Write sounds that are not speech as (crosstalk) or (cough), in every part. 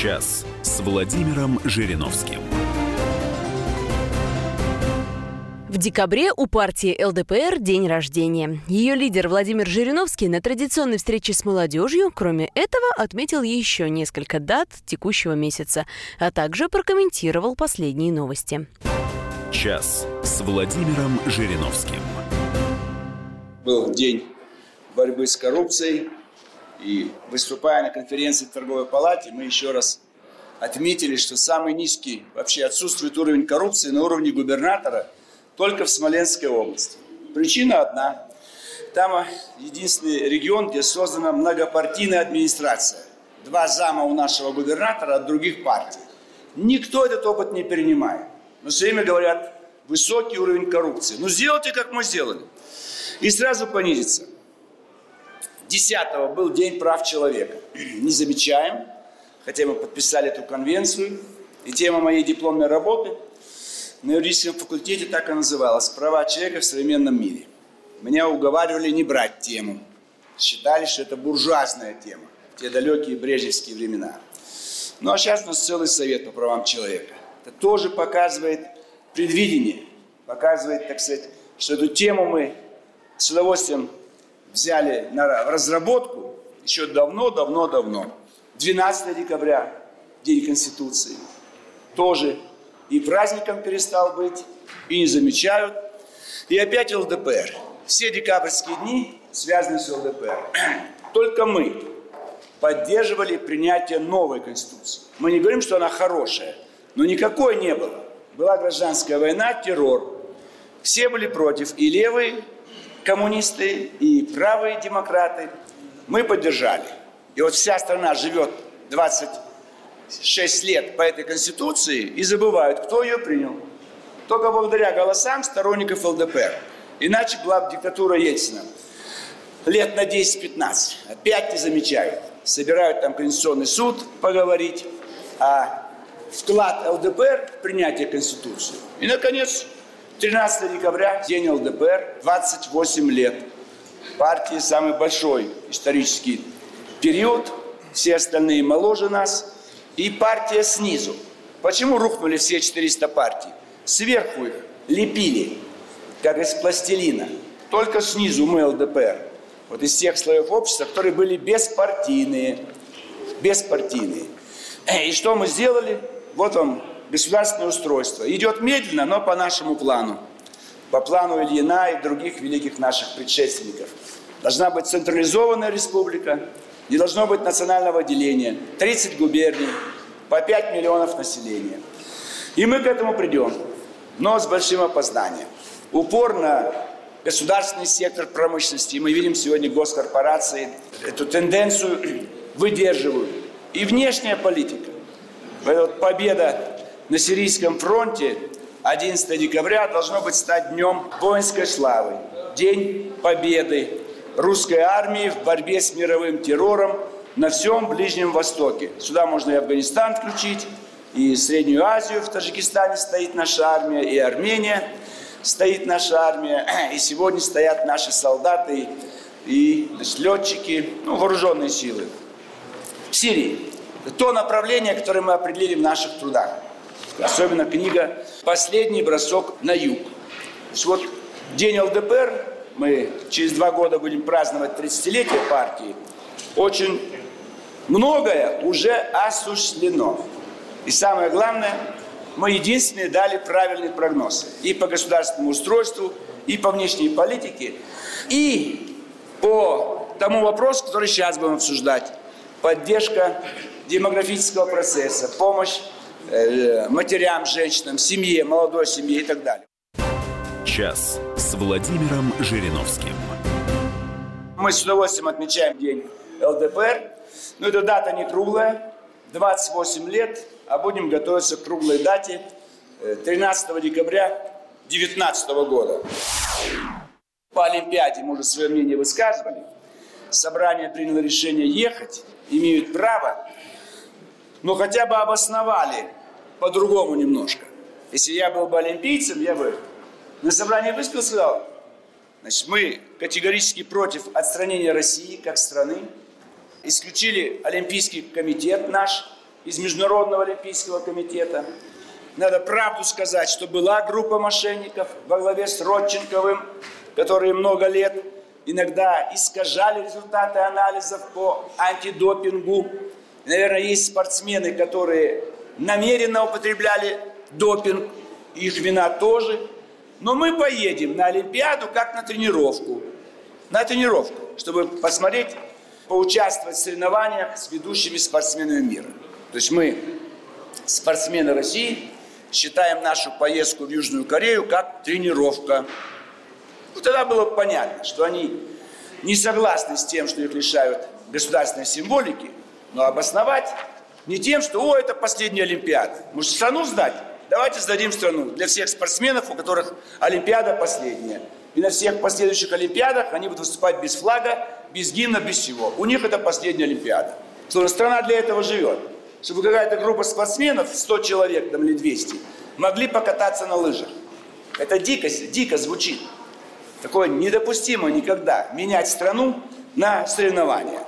Час с Владимиром Жириновским. В декабре у партии ЛДПР день рождения. Ее лидер Владимир Жириновский на традиционной встрече с молодежью, кроме этого, отметил еще несколько дат текущего месяца, а также прокомментировал последние новости. Час с Владимиром Жириновским. Был день борьбы с коррупцией, и выступая на конференции в торговой палате, мы еще раз отметили, что самый низкий вообще отсутствует уровень коррупции на уровне губернатора – только в Смоленской области. Причина одна. Там единственный регион, где создана многопартийная администрация. Два зама у нашего губернатора от других партий. Никто этот опыт не перенимает. Но все время говорят, высокий уровень коррупции. Ну сделайте, как мы сделали. И сразу понизится. 10 был День прав человека. (clears throat) Не замечаем, хотя мы подписали эту конвенцию. И тема моей дипломной работы – на юридическом факультете так и называлась «Права человека в современном мире». Меня уговаривали не брать тему. Считали, что это буржуазная тема в те далекие брежневские времена. Ну а сейчас у нас целый совет по правам человека. Это тоже показывает предвидение, показывает, так сказать, что эту тему мы с удовольствием взяли на разработку еще давно-давно-давно. 12 декабря, День Конституции, тоже и праздником перестал быть, и не замечают. И опять ЛДПР. Все декабрьские дни связаны с ЛДПР. (clears throat) Только мы поддерживали принятие новой Конституции. Мы не говорим, что она хорошая, но никакой не было. Была гражданская война, террор. Все были против, и левые коммунисты, и правые демократы. Мы поддержали. И вот вся страна живет 20 6 лет по этой Конституции и забывают, кто ее принял. Только благодаря голосам сторонников ЛДПР. Иначе была бы диктатура Ельцина. Лет на 10-15. Опять не замечают. Собирают там Конституционный суд поговорить. А вклад ЛДПР в принятие Конституции. И, наконец, 13 декабря, день ЛДПР, 28 лет. Партии самый большой исторический период. Все остальные моложе нас – и партия снизу. Почему рухнули все 400 партий? Сверху их лепили, как из пластилина. Только снизу мы ЛДПР. Вот из тех слоев общества, которые были беспартийные. Беспартийные. Э, и что мы сделали? Вот вам государственное устройство. Идет медленно, но по нашему плану. По плану Ильина и других великих наших предшественников. Должна быть централизованная республика, не должно быть национального деления. 30 губерний, по 5 миллионов населения. И мы к этому придем, но с большим опозданием. Упор на государственный сектор промышленности. Мы видим сегодня госкорпорации эту тенденцию (clears throat) выдерживают. И внешняя политика. Вот победа на Сирийском фронте 11 декабря должно быть стать днем воинской славы. День победы русской армии в борьбе с мировым террором на всем Ближнем Востоке. Сюда можно и Афганистан включить, и Среднюю Азию, в Таджикистане стоит наша армия, и Армения стоит наша армия, (clears throat) и сегодня стоят наши солдаты и летчики, ну, вооруженные силы в Сирии. То направление, которое мы определили в наших трудах. Особенно книга «Последний бросок на юг». То есть вот день ЛДПР мы через два года будем праздновать 30-летие партии, очень многое уже осуществлено. И самое главное, мы единственные дали правильный прогноз и по государственному устройству, и по внешней политике, и по тому вопросу, который сейчас будем обсуждать. Поддержка демографического процесса, помощь матерям, женщинам, семье, молодой семье и так далее. Час с Владимиром Жириновским. Мы с удовольствием отмечаем день ЛДПР. Но эта дата не круглая, 28 лет, а будем готовиться к круглой дате 13 э, декабря 2019 года. По Олимпиаде мы уже свое мнение высказывали. Собрание приняло решение ехать, имеют право, но хотя бы обосновали по-другому немножко. Если я был бы олимпийцем, я бы на собрании выступил, сказал, значит, мы категорически против отстранения России как страны, исключили Олимпийский комитет наш из Международного олимпийского комитета. Надо правду сказать, что была группа мошенников во главе с Родченковым, которые много лет иногда искажали результаты анализов по антидопингу. Наверное, есть спортсмены, которые намеренно употребляли допинг, их вина тоже. Но мы поедем на Олимпиаду как на тренировку. На тренировку, чтобы посмотреть, поучаствовать в соревнованиях с ведущими спортсменами мира. То есть мы, спортсмены России, считаем нашу поездку в Южную Корею как тренировка. Ну, тогда было понятно, что они не согласны с тем, что их лишают государственной символики, но обосновать не тем, что «О, это последняя Олимпиада». Может, страну сдать? Давайте сдадим страну для всех спортсменов, у которых Олимпиада последняя. И на всех последующих Олимпиадах они будут выступать без флага, без гимна, без всего. У них это последняя Олимпиада. Что страна для этого живет. Чтобы какая-то группа спортсменов, 100 человек там, или 200, могли покататься на лыжах. Это дико, дико звучит. Такое недопустимо никогда менять страну на соревнования.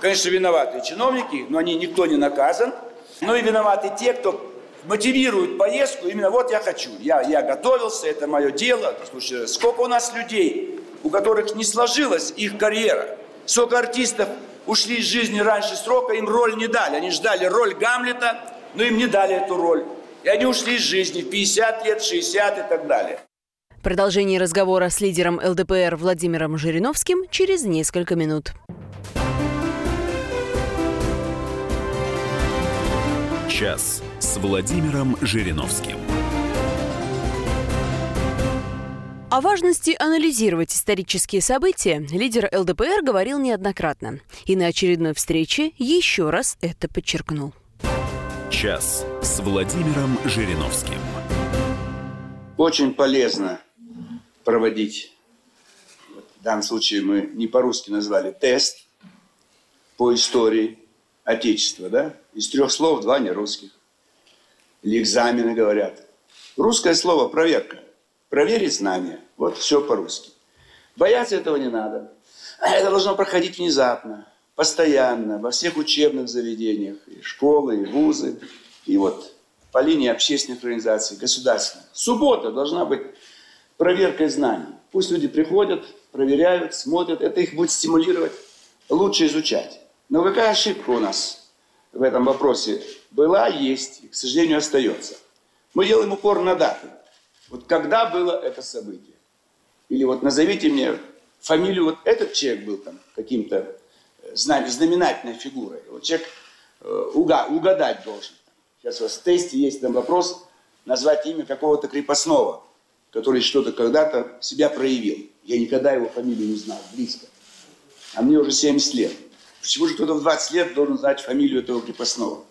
Конечно, виноваты чиновники, но они никто не наказан. Но и виноваты те, кто мотивирует поездку, именно вот я хочу, я, я готовился, это мое дело. Слушай, сколько у нас людей, у которых не сложилась их карьера, сколько артистов ушли из жизни раньше срока, им роль не дали. Они ждали роль Гамлета, но им не дали эту роль. И они ушли из жизни в 50 лет, 60 и так далее. Продолжение разговора с лидером ЛДПР Владимиром Жириновским через несколько минут. Час с Владимиром Жириновским. О важности анализировать исторические события лидер ЛДПР говорил неоднократно. И на очередной встрече еще раз это подчеркнул. Час с Владимиром Жириновским. Очень полезно проводить, в данном случае мы не по-русски назвали, тест по истории Отечества, да? Из трех слов два не русских. Или экзамены говорят. Русское слово проверка. Проверить знания. Вот все по-русски. Бояться этого не надо. Это должно проходить внезапно, постоянно, во всех учебных заведениях, и школы, и вузы, и вот по линии общественных организаций, государственных. Суббота должна быть проверкой знаний. Пусть люди приходят, проверяют, смотрят. Это их будет стимулировать лучше изучать. Но какая ошибка у нас в этом вопросе была, есть и, к сожалению, остается? Мы делаем упор на даты. Вот когда было это событие? Или вот назовите мне фамилию, вот этот человек был там каким-то э, знаменательной фигурой. Вот человек э, угадать должен. Сейчас у вас в тесте есть там вопрос назвать имя какого-то крепостного который что-то когда-то себя проявил. Я никогда его фамилию не знал, близко. А мне уже 70 лет. Почему же кто-то в 20 лет должен знать фамилию этого крепостного?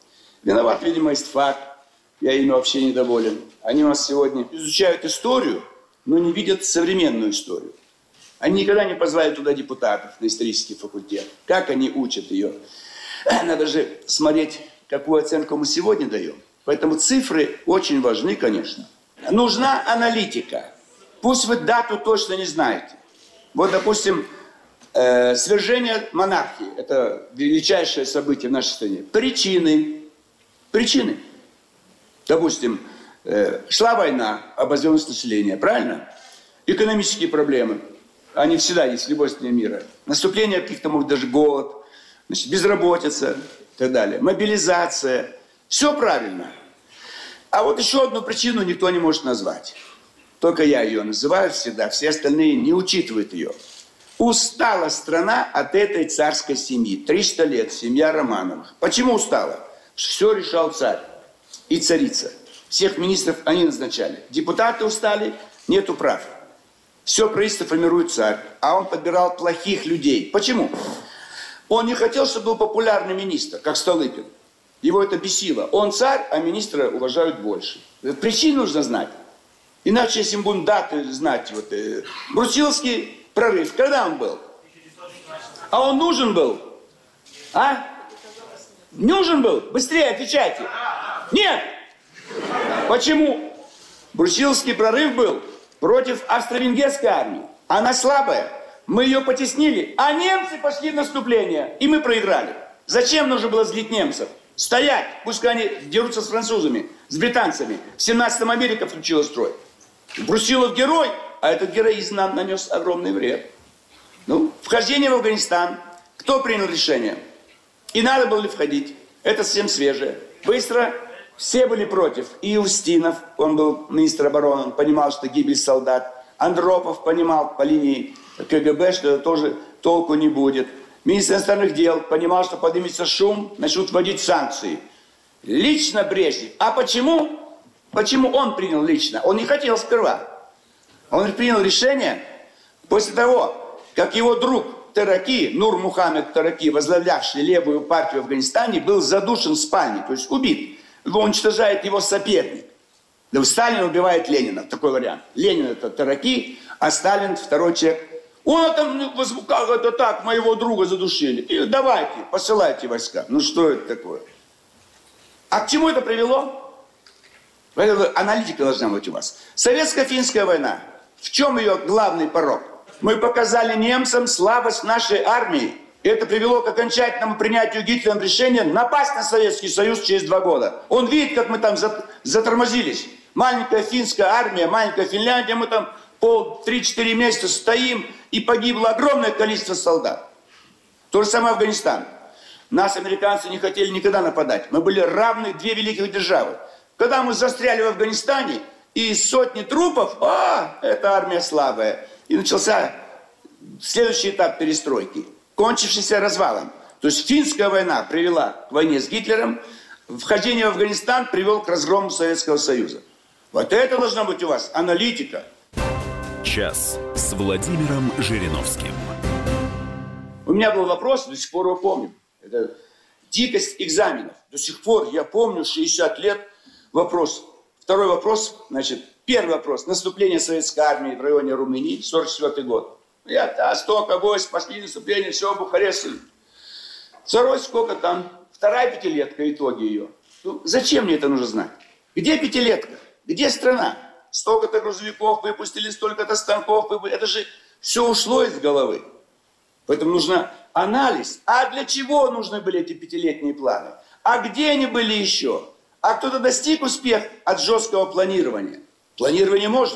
Виноват, видимо, есть факт. Я ими вообще недоволен. Они у нас сегодня изучают историю, но не видят современную историю. Они никогда не позвали туда депутатов на исторический факультет. Как они учат ее? Надо же смотреть, какую оценку мы сегодня даем. Поэтому цифры очень важны, конечно. Нужна аналитика. Пусть вы дату точно не знаете. Вот, допустим, э, свержение монархии. Это величайшее событие в нашей стране. Причины. Причины. Допустим, э, шла война, обозленность населения, правильно? Экономические проблемы. Они всегда есть в любой стране мира. Наступление каких-то, может, даже голод, значит, безработица и так далее. Мобилизация. Все правильно. А вот еще одну причину никто не может назвать. Только я ее называю всегда, все остальные не учитывают ее. Устала страна от этой царской семьи. 300 лет, семья Романовых. Почему устала? Все решал царь и царица. Всех министров они назначали. Депутаты устали, нету прав. Все правительство формирует царь, а он подбирал плохих людей. Почему? Он не хотел, чтобы был популярный министр, как Столыпин. Его это бесило. Он царь, а министра уважают больше. Причину нужно знать. Иначе, если мы будем даты знать, вот, э, Брусиловский прорыв, когда он был? А он нужен был? А? Нужен был? Быстрее отвечайте. Нет. Почему? Брусиловский прорыв был против австро-венгерской армии. Она слабая. Мы ее потеснили, а немцы пошли в наступление, и мы проиграли. Зачем нужно было злить немцев? Стоять! Пускай они дерутся с французами, с британцами. В 17-м Америка включила строй. Брусилов герой, а этот героизм нам нанес огромный вред. Ну, вхождение в Афганистан. Кто принял решение? И надо было ли входить? Это совсем свежее. Быстро все были против. И Устинов, он был министр обороны, он понимал, что гибель солдат. Андропов понимал по линии КГБ, что это тоже толку не будет. Министр иностранных дел понимал, что поднимется шум, начнут вводить санкции. Лично Брежнев. А почему? Почему он принял лично? Он не хотел сперва. Он принял решение после того, как его друг Тараки, Нур Мухаммед Тараки, возглавлявший левую партию в Афганистане, был задушен в спальне, то есть убит. Его уничтожает его соперник. Да Сталин убивает Ленина, такой вариант. Ленин это Тараки, а Сталин второй человек. Он там, как это так, моего друга задушили. И давайте, посылайте войска. Ну что это такое? А к чему это привело? Аналитика должна быть у вас. Советско-финская война. В чем ее главный порог? Мы показали немцам слабость нашей армии. И это привело к окончательному принятию Гитлером решения напасть на Советский Союз через два года. Он видит, как мы там затормозились. Маленькая финская армия, маленькая Финляндия, мы там пол, три-четыре месяца стоим, и погибло огромное количество солдат. То же самое Афганистан. Нас, американцы, не хотели никогда нападать. Мы были равны две великих державы. Когда мы застряли в Афганистане, и сотни трупов, а, это армия слабая. И начался следующий этап перестройки, кончившийся развалом. То есть финская война привела к войне с Гитлером, вхождение в Афганистан привел к разгрому Советского Союза. Вот это должна быть у вас аналитика. Час с Владимиром Жириновским. У меня был вопрос, до сих пор его помню. Это дикость экзаменов. До сих пор я помню, 60 лет, вопрос. Второй вопрос, значит, первый вопрос. Наступление советской армии в районе Румынии, 44 год. Я, да, столько войск, пошли наступление, все, Бухарест. Второй, сколько там? Вторая пятилетка, итоги ее. Ну, зачем мне это нужно знать? Где пятилетка? Где страна? Столько-то грузовиков выпустили, столько-то станков выпустили. Это же все ушло из головы. Поэтому нужно анализ. А для чего нужны были эти пятилетние планы? А где они были еще? А кто-то достиг успех от жесткого планирования? Планирование быть,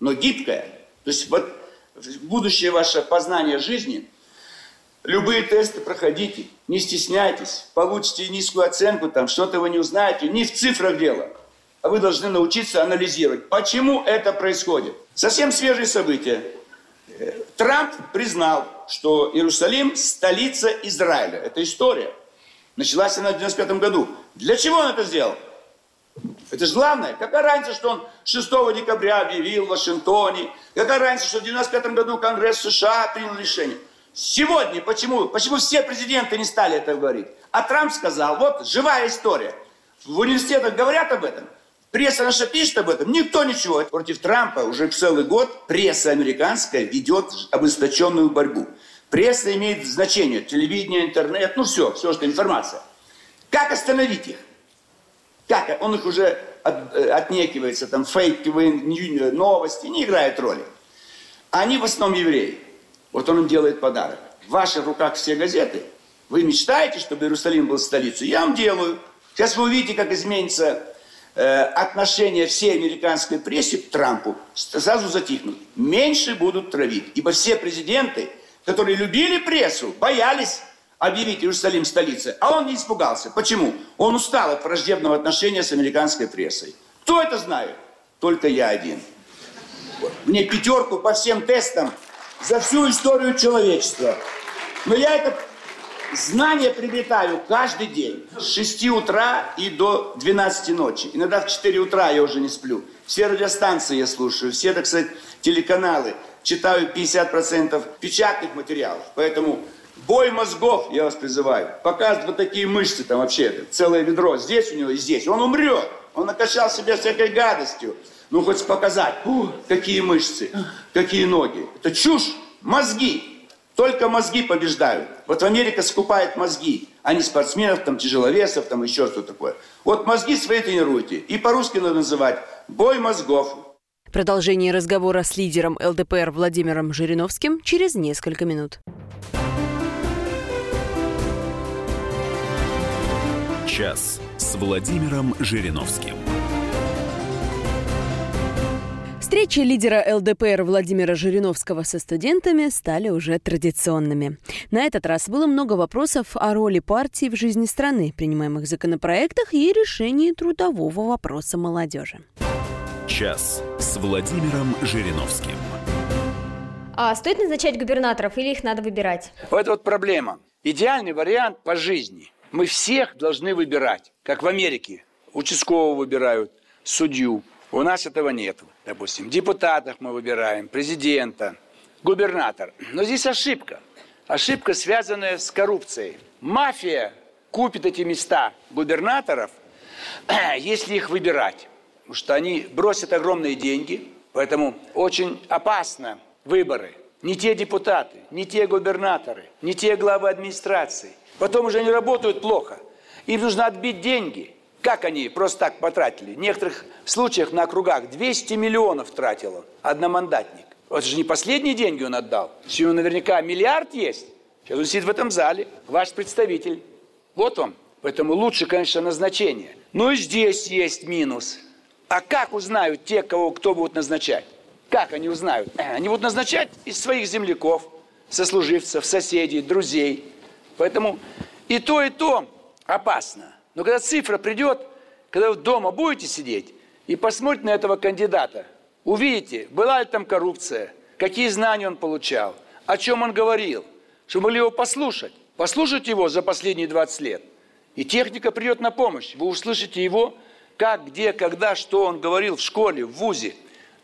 но гибкое. То есть вот будущее ваше познание жизни, любые тесты проходите, не стесняйтесь, получите низкую оценку, там что-то вы не узнаете, не в цифрах дело – а вы должны научиться анализировать, почему это происходит. Совсем свежие события. Трамп признал, что Иерусалим – столица Израиля. Это история. Началась она в 95 году. Для чего он это сделал? Это же главное. Какая разница, что он 6 декабря объявил в Вашингтоне? Какая разница, что в 95 году Конгресс США принял решение? Сегодня почему? Почему все президенты не стали это говорить? А Трамп сказал, вот живая история. В университетах говорят об этом. Пресса наша пишет об этом, никто ничего. Против Трампа уже целый год пресса американская ведет ожесточенную борьбу. Пресса имеет значение, телевидение, интернет, ну все, все, что информация. Как остановить их? Как? Он их уже от, э, отнекивается, там фейковые новости, не играет роли. Они в основном евреи. Вот он им делает подарок. В ваших руках все газеты. Вы мечтаете, чтобы Иерусалим был столицей? Я вам делаю. Сейчас вы увидите, как изменится Э, отношения всей американской прессы к Трампу сразу затихнут. Меньше будут травить. Ибо все президенты, которые любили прессу, боялись объявить Иерусалим столицей. А он не испугался. Почему? Он устал от враждебного отношения с американской прессой. Кто это знает? Только я один. Мне пятерку по всем тестам за всю историю человечества. Но я это Знания приобретаю каждый день. С 6 утра и до 12 ночи. Иногда в 4 утра я уже не сплю. Все радиостанции я слушаю, все, так сказать, телеканалы. Читаю 50% печатных материалов. Поэтому бой мозгов, я вас призываю. Показывают вот такие мышцы там вообще. Целое ведро здесь у него и здесь. Он умрет. Он накачал себя всякой гадостью. Ну, хоть показать, Ух, какие мышцы, какие ноги. Это чушь, мозги. Только мозги побеждают. Вот Америка скупает мозги, а не спортсменов, там, тяжеловесов, там, еще что такое. Вот мозги свои тренируйте. И по-русски надо называть «бой мозгов». Продолжение разговора с лидером ЛДПР Владимиром Жириновским через несколько минут. Час с Владимиром Жириновским. Встречи лидера ЛДПР Владимира Жириновского со студентами стали уже традиционными. На этот раз было много вопросов о роли партии в жизни страны, принимаемых законопроектах и решении трудового вопроса молодежи. Час с Владимиром Жириновским. А стоит назначать губернаторов или их надо выбирать? Вот вот проблема. Идеальный вариант по жизни. Мы всех должны выбирать, как в Америке. Участкового выбирают, судью, у нас этого нет. Допустим, депутатов мы выбираем, президента, губернатор. Но здесь ошибка. Ошибка, связанная с коррупцией. Мафия купит эти места губернаторов, (clears throat) если их выбирать. Потому что они бросят огромные деньги, поэтому очень опасно выборы. Не те депутаты, не те губернаторы, не те главы администрации. Потом уже они работают плохо. Им нужно отбить деньги – как они просто так потратили? В некоторых случаях на округах 200 миллионов тратил он, одномандатник. Вот же не последние деньги он отдал. У наверняка миллиард есть. Сейчас он сидит в этом зале, ваш представитель. Вот он. Поэтому лучше, конечно, назначение. Но и здесь есть минус. А как узнают те, кого кто будут назначать? Как они узнают? Они будут назначать из своих земляков, сослуживцев, соседей, друзей. Поэтому и то, и то опасно. Но когда цифра придет, когда вы дома будете сидеть и посмотрите на этого кандидата, увидите, была ли там коррупция, какие знания он получал, о чем он говорил, чтобы могли его послушать. Послушать его за последние 20 лет. И техника придет на помощь. Вы услышите его, как, где, когда, что он говорил в школе, в ВУЗе,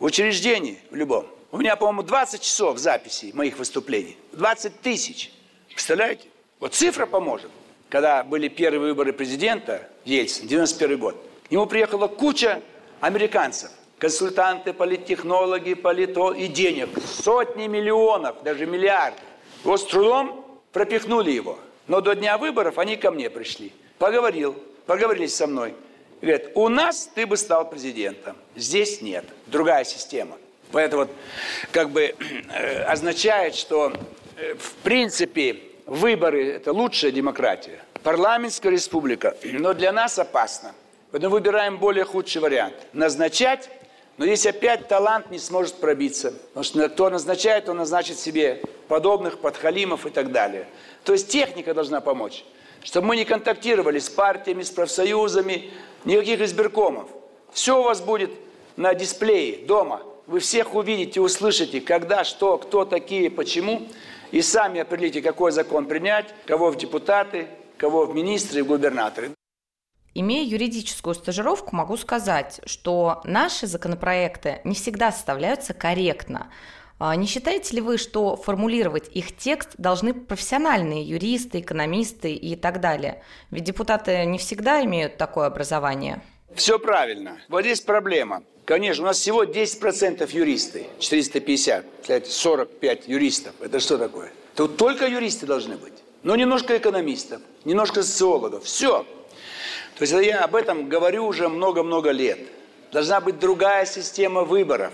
в учреждении, в любом. У меня, по-моему, 20 часов записей моих выступлений. 20 тысяч. Представляете? Вот цифра поможет когда были первые выборы президента, Ельцин, 91 год, к нему приехала куча американцев, консультанты, политтехнологи, полито и денег, сотни миллионов, даже миллиарды. Вот с трудом пропихнули его. Но до дня выборов они ко мне пришли. Поговорил, поговорили со мной. Говорят, у нас ты бы стал президентом, здесь нет, другая система. Поэтому вот как бы э, означает, что э, в принципе выборы – это лучшая демократия парламентская республика, но для нас опасно. Поэтому выбираем более худший вариант. Назначать, но если опять талант не сможет пробиться. Потому что кто назначает, он назначит себе подобных подхалимов и так далее. То есть техника должна помочь. Чтобы мы не контактировали с партиями, с профсоюзами, никаких избиркомов. Все у вас будет на дисплее дома. Вы всех увидите, услышите, когда, что, кто такие, почему. И сами определите, какой закон принять, кого в депутаты, кого в министры и в губернаторы. Имея юридическую стажировку, могу сказать, что наши законопроекты не всегда составляются корректно. А не считаете ли вы, что формулировать их текст должны профессиональные юристы, экономисты и так далее? Ведь депутаты не всегда имеют такое образование. Все правильно. Вот здесь проблема. Конечно, у нас всего 10% юристы, 450, 45 юристов. Это что такое? Тут только юристы должны быть но немножко экономистов, немножко социологов. Все. То есть я об этом говорю уже много-много лет. Должна быть другая система выборов.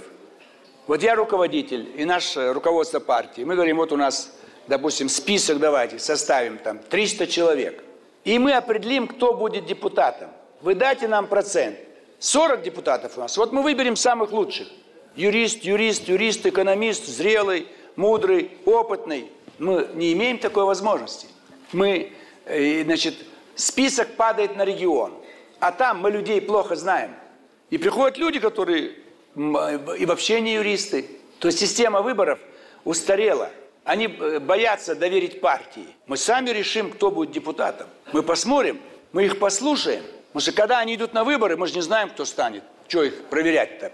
Вот я руководитель и наше руководство партии. Мы говорим, вот у нас, допустим, список давайте составим там 300 человек. И мы определим, кто будет депутатом. Вы дайте нам процент. 40 депутатов у нас. Вот мы выберем самых лучших. Юрист, юрист, юрист, экономист, зрелый, мудрый, опытный. Мы не имеем такой возможности. Мы, э, значит, список падает на регион, а там мы людей плохо знаем. И приходят люди, которые и вообще не юристы. То есть система выборов устарела. Они э, боятся доверить партии. Мы сами решим, кто будет депутатом. Мы посмотрим, мы их послушаем. Потому что когда они идут на выборы, мы же не знаем, кто станет. Что их проверять-то?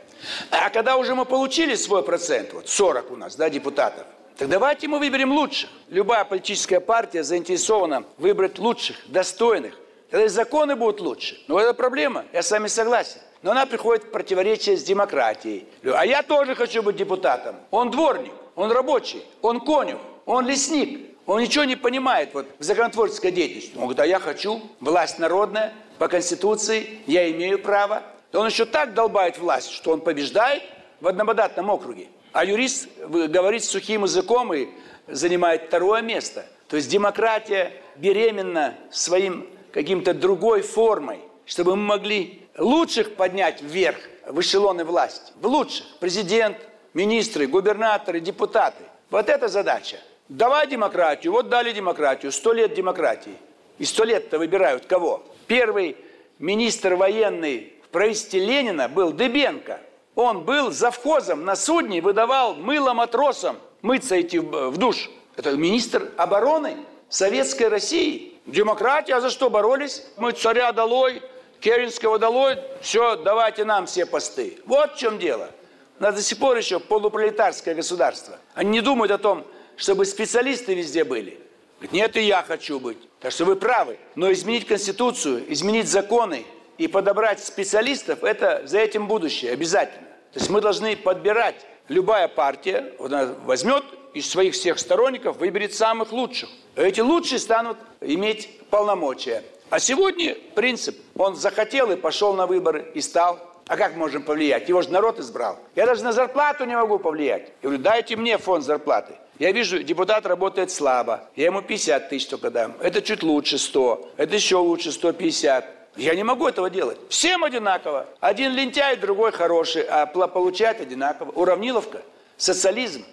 А когда уже мы получили свой процент, вот 40 у нас, да, депутатов, так давайте мы выберем лучших. Любая политическая партия заинтересована выбрать лучших, достойных. Тогда и законы будут лучше. Но это проблема, я с вами согласен. Но она приходит в противоречие с демократией. А я тоже хочу быть депутатом. Он дворник, он рабочий, он конюх, он лесник. Он ничего не понимает вот, в законотворческой деятельности. Он говорит, а я хочу, власть народная, по Конституции, я имею право. Он еще так долбает власть, что он побеждает в одномандатном округе. А юрист говорит сухим языком и занимает второе место. То есть демократия беременна своим каким-то другой формой, чтобы мы могли лучших поднять вверх в эшелоны власти. В лучших. Президент, министры, губернаторы, депутаты. Вот эта задача. Давай демократию. Вот дали демократию. Сто лет демократии. И сто лет-то выбирают кого? Первый министр военный в правительстве Ленина был Дыбенко. Он был завхозом на судне, выдавал мыло матросам мыться идти в душ. Это министр обороны Советской России. Демократия, а за что боролись? Мы царя долой, Керенского долой, все, давайте нам все посты. Вот в чем дело. У нас до сих пор еще полупролетарское государство. Они не думают о том, чтобы специалисты везде были. Говорят, нет, и я хочу быть. Так что вы правы. Но изменить Конституцию, изменить законы и подобрать специалистов, это за этим будущее обязательно. То есть мы должны подбирать. Любая партия возьмет из своих всех сторонников, выберет самых лучших. Эти лучшие станут иметь полномочия. А сегодня принцип, он захотел и пошел на выборы, и стал. А как можем повлиять? Его же народ избрал. Я даже на зарплату не могу повлиять. Я говорю, дайте мне фонд зарплаты. Я вижу, депутат работает слабо. Я ему 50 тысяч только дам. Это чуть лучше 100. Это еще лучше 150. Я не могу этого делать. Всем одинаково. Один лентяй, другой хороший, а получать одинаково. Уравниловка. Социализм.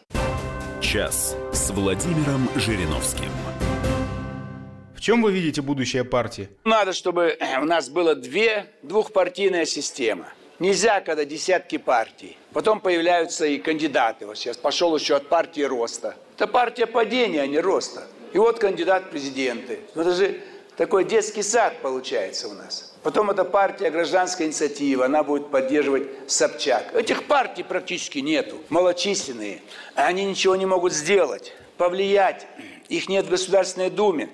Час с Владимиром Жириновским чем вы видите будущее партии? Надо, чтобы у нас была две, двухпартийная система. Нельзя, когда десятки партий. Потом появляются и кандидаты. Вот сейчас пошел еще от партии роста. Это партия падения, а не роста. И вот кандидат президенты. Ну, это же такой детский сад получается у нас. Потом это партия гражданская инициатива, она будет поддерживать Собчак. Этих партий практически нету, малочисленные. Они ничего не могут сделать, повлиять. Их нет в Государственной Думе.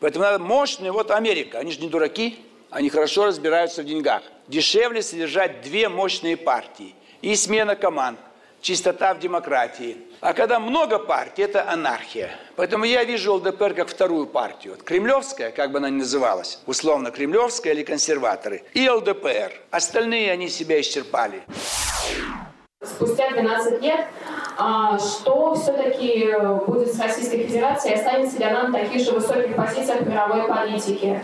Поэтому надо мощный, вот Америка, они же не дураки, они хорошо разбираются в деньгах. Дешевле содержать две мощные партии и смена команд, чистота в демократии. А когда много партий, это анархия. Поэтому я вижу ЛДПР как вторую партию. Вот кремлевская, как бы она ни называлась, условно кремлевская или консерваторы, и ЛДПР. Остальные они себя исчерпали. Спустя 12 лет а что все-таки будет с Российской Федерацией? Останется ли она на таких же высоких позициях мировой политике?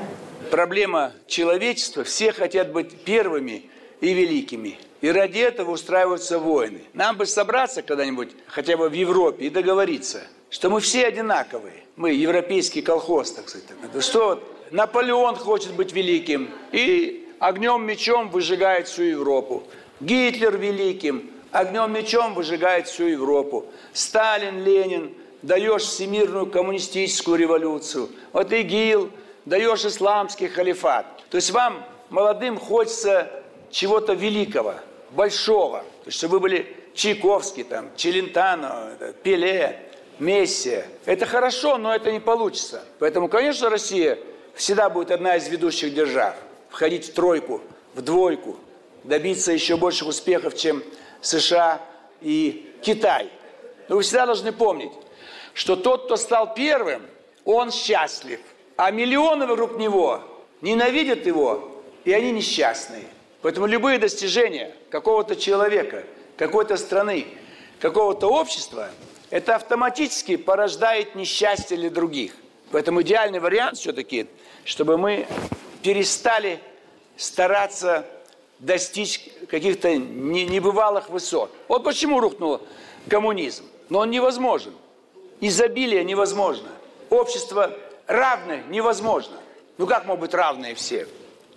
Проблема человечества. Все хотят быть первыми и великими. И ради этого устраиваются войны. Нам бы собраться когда-нибудь, хотя бы в Европе, и договориться, что мы все одинаковые. Мы европейский колхоз, так сказать. Что вот Наполеон хочет быть великим и огнем, мечом выжигает всю Европу. Гитлер великим, огнем мечом выжигает всю Европу. Сталин, Ленин, даешь всемирную коммунистическую революцию. Вот ИГИЛ, даешь исламский халифат. То есть вам, молодым, хочется чего-то великого, большого. То есть, чтобы вы были Чайковский, там, Челентано, Пеле, Месси. Это хорошо, но это не получится. Поэтому, конечно, Россия всегда будет одна из ведущих держав. Входить в тройку, в двойку, добиться еще больших успехов, чем США и Китай. Но вы всегда должны помнить, что тот, кто стал первым, он счастлив. А миллионы вокруг него ненавидят его, и они несчастные. Поэтому любые достижения какого-то человека, какой-то страны, какого-то общества, это автоматически порождает несчастье для других. Поэтому идеальный вариант все-таки, чтобы мы перестали стараться достичь каких-то небывалых высот. Вот почему рухнул коммунизм. Но он невозможен. Изобилие невозможно. Общество равное невозможно. Ну как могут быть равные все?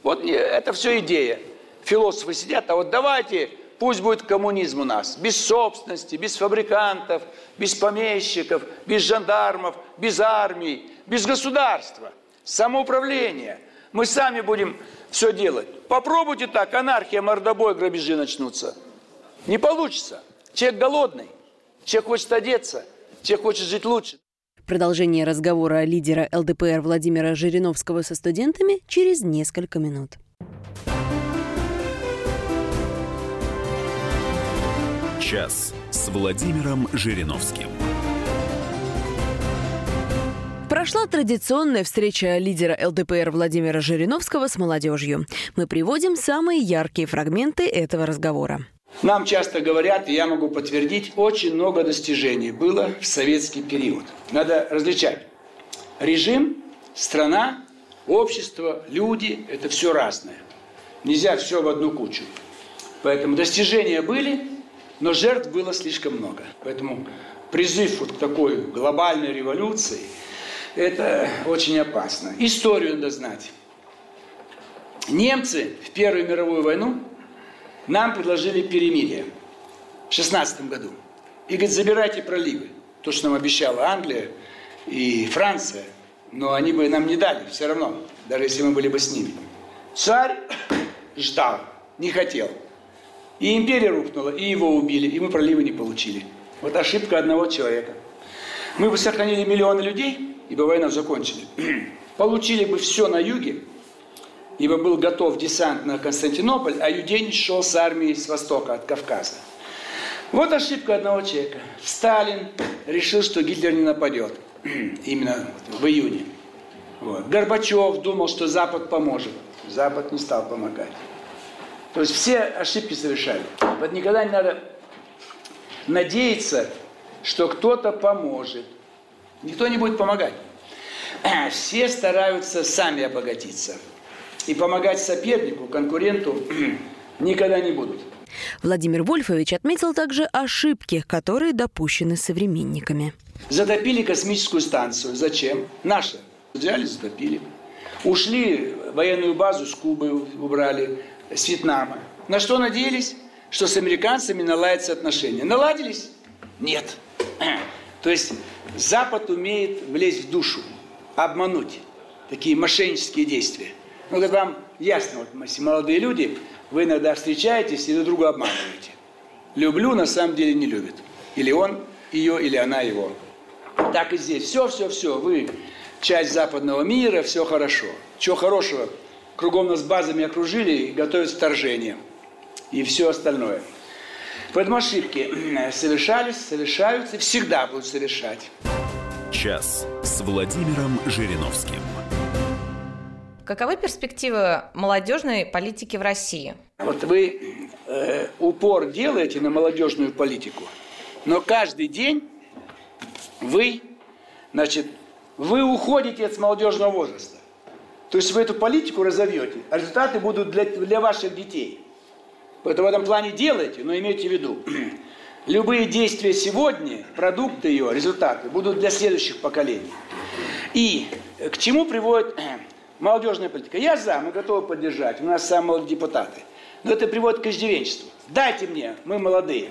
Вот это все идея. Философы сидят, а вот давайте, пусть будет коммунизм у нас. Без собственности, без фабрикантов, без помещиков, без жандармов, без армии, без государства. Самоуправление. Мы сами будем все делать. Попробуйте так, анархия, мордобой, грабежи начнутся. Не получится. Человек голодный, человек хочет одеться, человек хочет жить лучше. Продолжение разговора лидера ЛДПР Владимира Жириновского со студентами через несколько минут. Час с Владимиром Жириновским. Прошла традиционная встреча лидера ЛДПР Владимира Жириновского с молодежью. Мы приводим самые яркие фрагменты этого разговора. Нам часто говорят, и я могу подтвердить, очень много достижений было в советский период. Надо различать. Режим, страна, Общество, люди – это все разное. Нельзя все в одну кучу. Поэтому достижения были, но жертв было слишком много. Поэтому призыв вот к такой глобальной революции – это очень опасно. Историю надо знать. Немцы в Первую мировую войну нам предложили перемирие в 16 году. И говорит, забирайте проливы. То, что нам обещала Англия и Франция. Но они бы нам не дали все равно, даже если мы были бы с ними. Царь ждал, не хотел. И империя рухнула, и его убили, и мы проливы не получили. Вот ошибка одного человека. Мы бы сохранили миллионы людей, и бы войну закончили. (clears throat) Получили бы все на юге, ибо был готов десант на Константинополь, а Юденич шел с армией с востока, от Кавказа. Вот ошибка одного человека. Сталин решил, что Гитлер не нападет. (clears throat) Именно в июне. Вот. Горбачев думал, что Запад поможет. Запад не стал помогать. То есть все ошибки совершали. Вот никогда не надо надеяться, что кто-то поможет. Никто не будет помогать. (clears throat) Все стараются сами обогатиться. И помогать сопернику, конкуренту (clears throat) никогда не будут. Владимир Вольфович отметил также ошибки, которые допущены современниками. Затопили космическую станцию. Зачем? Наши. Взяли, затопили. Ушли военную базу с Кубы, убрали, с Вьетнама. На что надеялись? Что с американцами наладятся отношения. Наладились? Нет. (clears throat) То есть Запад умеет влезть в душу, обмануть. Такие мошеннические действия. Ну, это вам ясно, вот молодые люди, вы иногда встречаетесь и друг друга обманываете. Люблю, на самом деле не любит. Или он ее, или она его. Так и здесь. Все, все, все. Вы часть западного мира, все хорошо. Чего хорошего? Кругом нас базами окружили и готовят вторжение. И все остальное. Поэтому ошибки (clears throat) совершались, совершаются, всегда будут совершать. Час с Владимиром Жириновским. Каковы перспективы молодежной политики в России? Вот вы э, упор делаете на молодежную политику, но каждый день вы, значит, вы уходите от молодежного возраста. То есть вы эту политику разовьете, а результаты будут для, для ваших детей. Поэтому в этом плане делайте, но имейте в виду, (clears throat) любые действия сегодня, продукты ее, результаты будут для следующих поколений. И к чему приводит (clears throat) Молодежная политика. Я за, мы готовы поддержать. У нас самые молодые депутаты. Но это приводит к иждивенчеству. Дайте мне, мы молодые.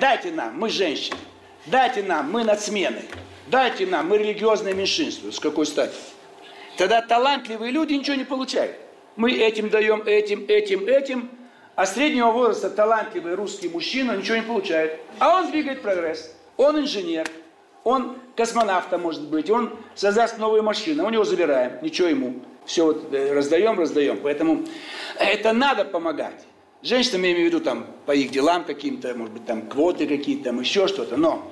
Дайте нам, мы женщины. Дайте нам, мы над сменой. Дайте нам, мы религиозное меньшинство. С какой стати? Тогда талантливые люди ничего не получают. Мы этим даем, этим, этим, этим. А среднего возраста талантливый русский мужчина ничего не получает. А он двигает прогресс. Он инженер. Он космонавтом может быть. Он создаст новые машины. Мы него забираем. Ничего ему все вот э, раздаем, раздаем. Поэтому это надо помогать. Женщинам, я имею в виду, там, по их делам каким-то, может быть, там, квоты какие-то, там, еще что-то. Но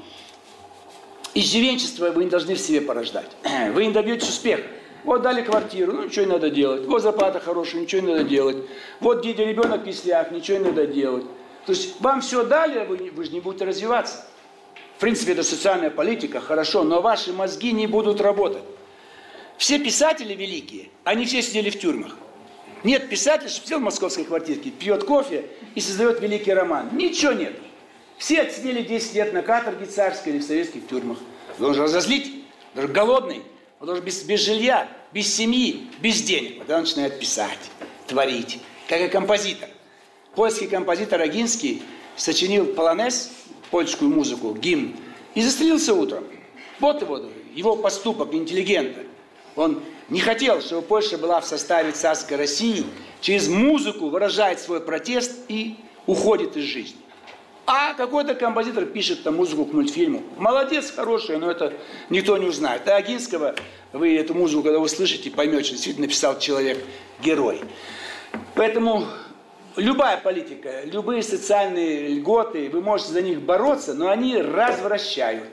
иждивенчество вы не должны в себе порождать. (clears throat) Вы не добьетесь успеха. Вот дали квартиру, ну ничего не надо делать. Вот зарплата хорошая, ничего не надо делать. Вот где ребенок в кислях, ничего не надо делать. То есть вам все дали, вы, вы же не будете развиваться. В принципе, это социальная политика, хорошо, но ваши мозги не будут работать. Все писатели великие, они все сидели в тюрьмах. Нет писателя, что сидел в московской квартирке, пьет кофе и создает великий роман. Ничего нет. Все отсидели 10 лет на каторге царской или в советских тюрьмах. Он должен разозлить, даже голодный, он должен без, без жилья, без семьи, без денег. Тогда он начинает писать, творить, как и композитор. Польский композитор Агинский сочинил полонез, польскую музыку, гимн, и застрелился утром. Вот его, его поступок интеллигента. Он не хотел, чтобы Польша была в составе царской России, через музыку выражает свой протест и уходит из жизни. А какой-то композитор пишет там музыку к мультфильму. Молодец, хорошая, но это никто не узнает. А Агинского, вы эту музыку, когда вы слышите, поймете, что действительно написал человек герой. Поэтому любая политика, любые социальные льготы, вы можете за них бороться, но они развращают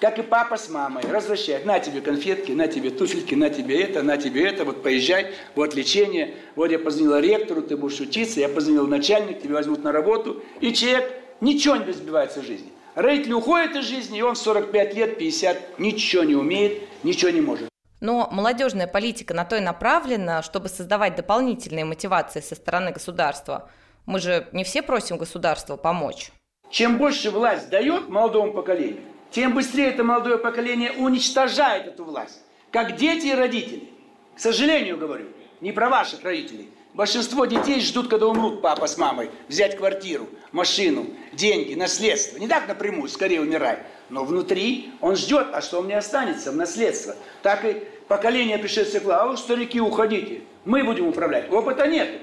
как и папа с мамой, развращает. На тебе конфетки, на тебе туфельки, на тебе это, на тебе это, вот поезжай, вот лечение. Вот я позвонила ректору, ты будешь учиться, я позвонил начальник, тебя возьмут на работу. И человек ничего не добивается в жизни. Родители уходят из жизни, и он в 45 лет, 50, ничего не умеет, ничего не может. Но молодежная политика на то и направлена, чтобы создавать дополнительные мотивации со стороны государства. Мы же не все просим государства помочь. Чем больше власть дает молодому поколению, тем быстрее это молодое поколение уничтожает эту власть. Как дети и родители. К сожалению, говорю, не про ваших родителей. Большинство детей ждут, когда умрут папа с мамой, взять квартиру, машину, деньги, наследство. Не так напрямую, скорее умирай. Но внутри он ждет, а что мне останется в наследство. Так и поколение пришедших а вы, старики, уходите. Мы будем управлять. Опыта нет.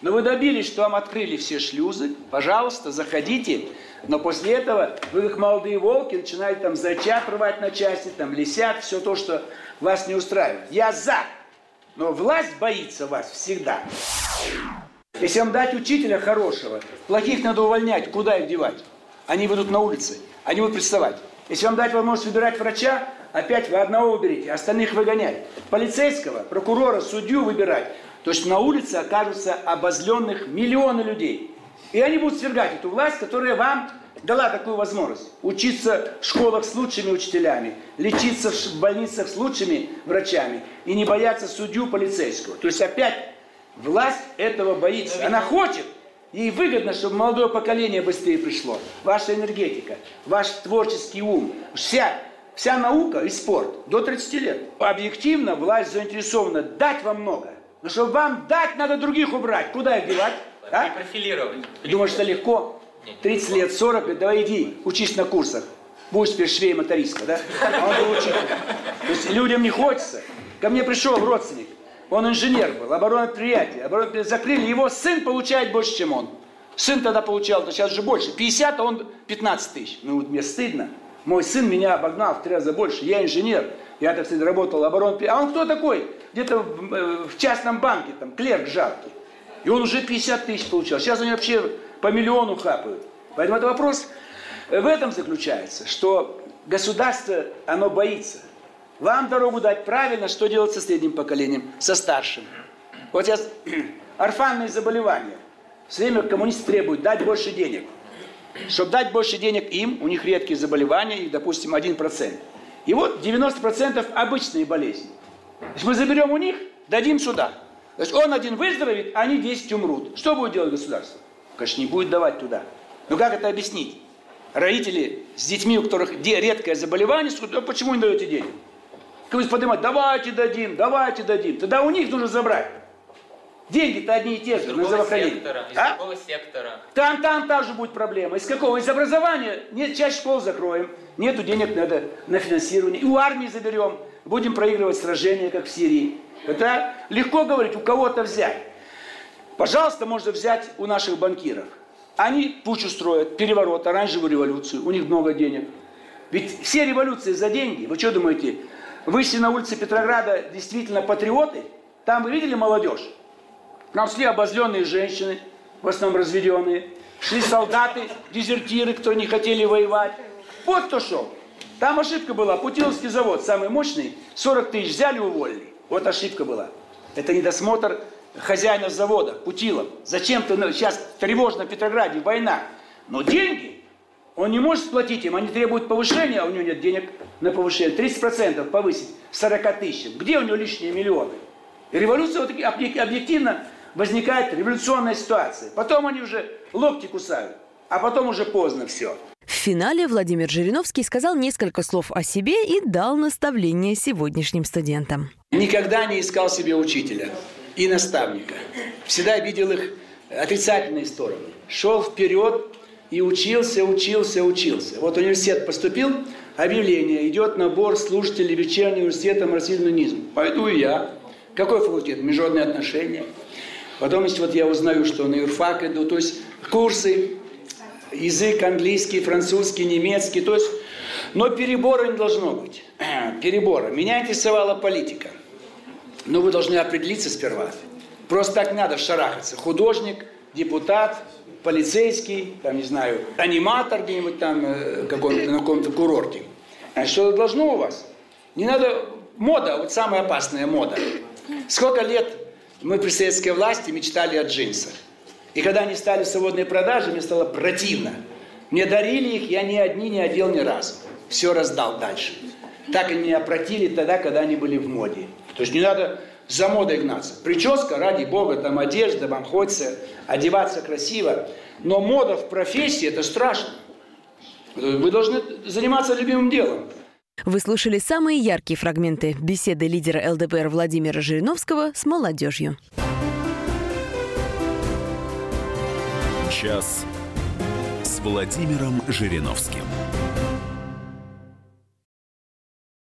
Но вы добились, что вам открыли все шлюзы. Пожалуйста, заходите. Но после этого вы, как молодые волки, начинаете там зачат рвать на части, там лисят, все то, что вас не устраивает. Я за. Но власть боится вас всегда. Если вам дать учителя хорошего, плохих надо увольнять, куда их девать? Они выйдут на улицы, они будут приставать. Если вам дать возможность выбирать врача, опять вы одного выберете, остальных выгонять. Полицейского, прокурора, судью выбирать. То есть на улице окажутся обозленных миллионы людей. И они будут свергать эту власть, которая вам дала такую возможность. Учиться в школах с лучшими учителями, лечиться в больницах с лучшими врачами и не бояться судью полицейского. То есть опять власть этого боится. Она хочет, ей выгодно, чтобы молодое поколение быстрее пришло. Ваша энергетика, ваш творческий ум, вся, вся наука и спорт до 30 лет. Объективно власть заинтересована дать вам много. Но чтобы вам дать, надо других убрать. Куда их девать? А? профилировать. Думаешь, что легко? 30 лет, 40 лет, давай иди, учись на курсах. Будешь теперь швей мотористка, да? А он был. То есть людям не хочется. Ко мне пришел родственник, он инженер был, оборонное предприятие. Оборонное предприятие закрыли, его сын получает больше, чем он. Сын тогда получал, то сейчас уже больше. 50, а он 15 тысяч. Ну, вот мне стыдно. Мой сын меня обогнал в три раза больше. Я инженер. Я, так сказать, работал оборонным. А он кто такой? Где-то в, э, в частном банке, там, клерк жаркий. И он уже 50 тысяч получал. Сейчас они вообще по миллиону хапают. Поэтому это вопрос в этом заключается, что государство, оно боится. Вам дорогу дать правильно, что делать со средним поколением, со старшим. Вот сейчас (clears throat) орфанные заболевания. Все время коммунисты требуют дать больше денег. Чтобы дать больше денег им, у них редкие заболевания, их, допустим, 1%. И вот 90% обычные болезни. Если мы заберем у них, дадим сюда. Значит, он один выздоровеет, а они 10 умрут. Что будет делать государство? Конечно, не будет давать туда. Но как это объяснить? Родители с детьми, у которых редкое заболевание, скажут, а почему не даете денег? Как поднимать, давайте дадим, давайте дадим. Тогда у них нужно забрать. Деньги-то одни и те же на здравоохранение. Сектора, из а? какого сектора? Там, там тоже будет проблема. Из какого? Из образования? Нет, часть школ закроем. Нету денег надо на финансирование. И у армии заберем. Будем проигрывать сражения, как в Сирии. Это легко говорить, у кого-то взять. Пожалуйста, можно взять у наших банкиров. Они пучу строят, переворот, оранжевую революцию, у них много денег. Ведь все революции за деньги. Вы что думаете, вышли на улице Петрограда действительно патриоты? Там вы видели молодежь? Там шли обозленные женщины, в основном разведенные. Шли солдаты, дезертиры, кто не хотели воевать. Вот кто шел. Там ошибка была. Путиловский завод, самый мощный, 40 тысяч взяли, уволили. Вот ошибка была. Это недосмотр хозяина завода, Путилов. Зачем-то ну, сейчас тревожно в Петрограде, война. Но деньги он не может сплатить им, они требуют повышения, а у него нет денег на повышение. 30% повысить 40 тысяч. Где у него лишние миллионы? И революция вот объективно возникает революционная ситуация. Потом они уже локти кусают, а потом уже поздно все. В финале Владимир Жириновский сказал несколько слов о себе и дал наставление сегодняшним студентам. Никогда не искал себе учителя и наставника. Всегда видел их отрицательные стороны. Шел вперед и учился, учился, учился. Вот университет поступил, объявление, идет набор слушателей вечернего университета марксизм Пойду и я. Какой факультет? Международные отношения. Потом, если вот я узнаю, что на юрфак иду, то есть курсы, язык английский, французский, немецкий, то есть, но перебора не должно быть. (clears throat) Перебора. Меня интересовала политика. Но вы должны определиться сперва. Просто так надо шарахаться. Художник, депутат, полицейский, там, не знаю, аниматор где-нибудь там, э, каком на каком-то курорте. А что должно у вас? Не надо... Мода, вот самая опасная мода. Сколько лет мы при советской власти мечтали о джинсах. И когда они стали в свободной продаже, мне стало противно. Мне дарили их, я ни одни не одел ни разу. Все раздал дальше. так и не опротили тогда, когда они были в моде. То есть не надо за модой гнаться. Прическа, ради бога, там одежда, вам хочется одеваться красиво. Но мода в профессии – это страшно. Вы должны заниматься любимым делом. Вы слушали самые яркие фрагменты беседы лидера ЛДПР Владимира Жириновского с молодежью. Час с Владимиром Жириновским.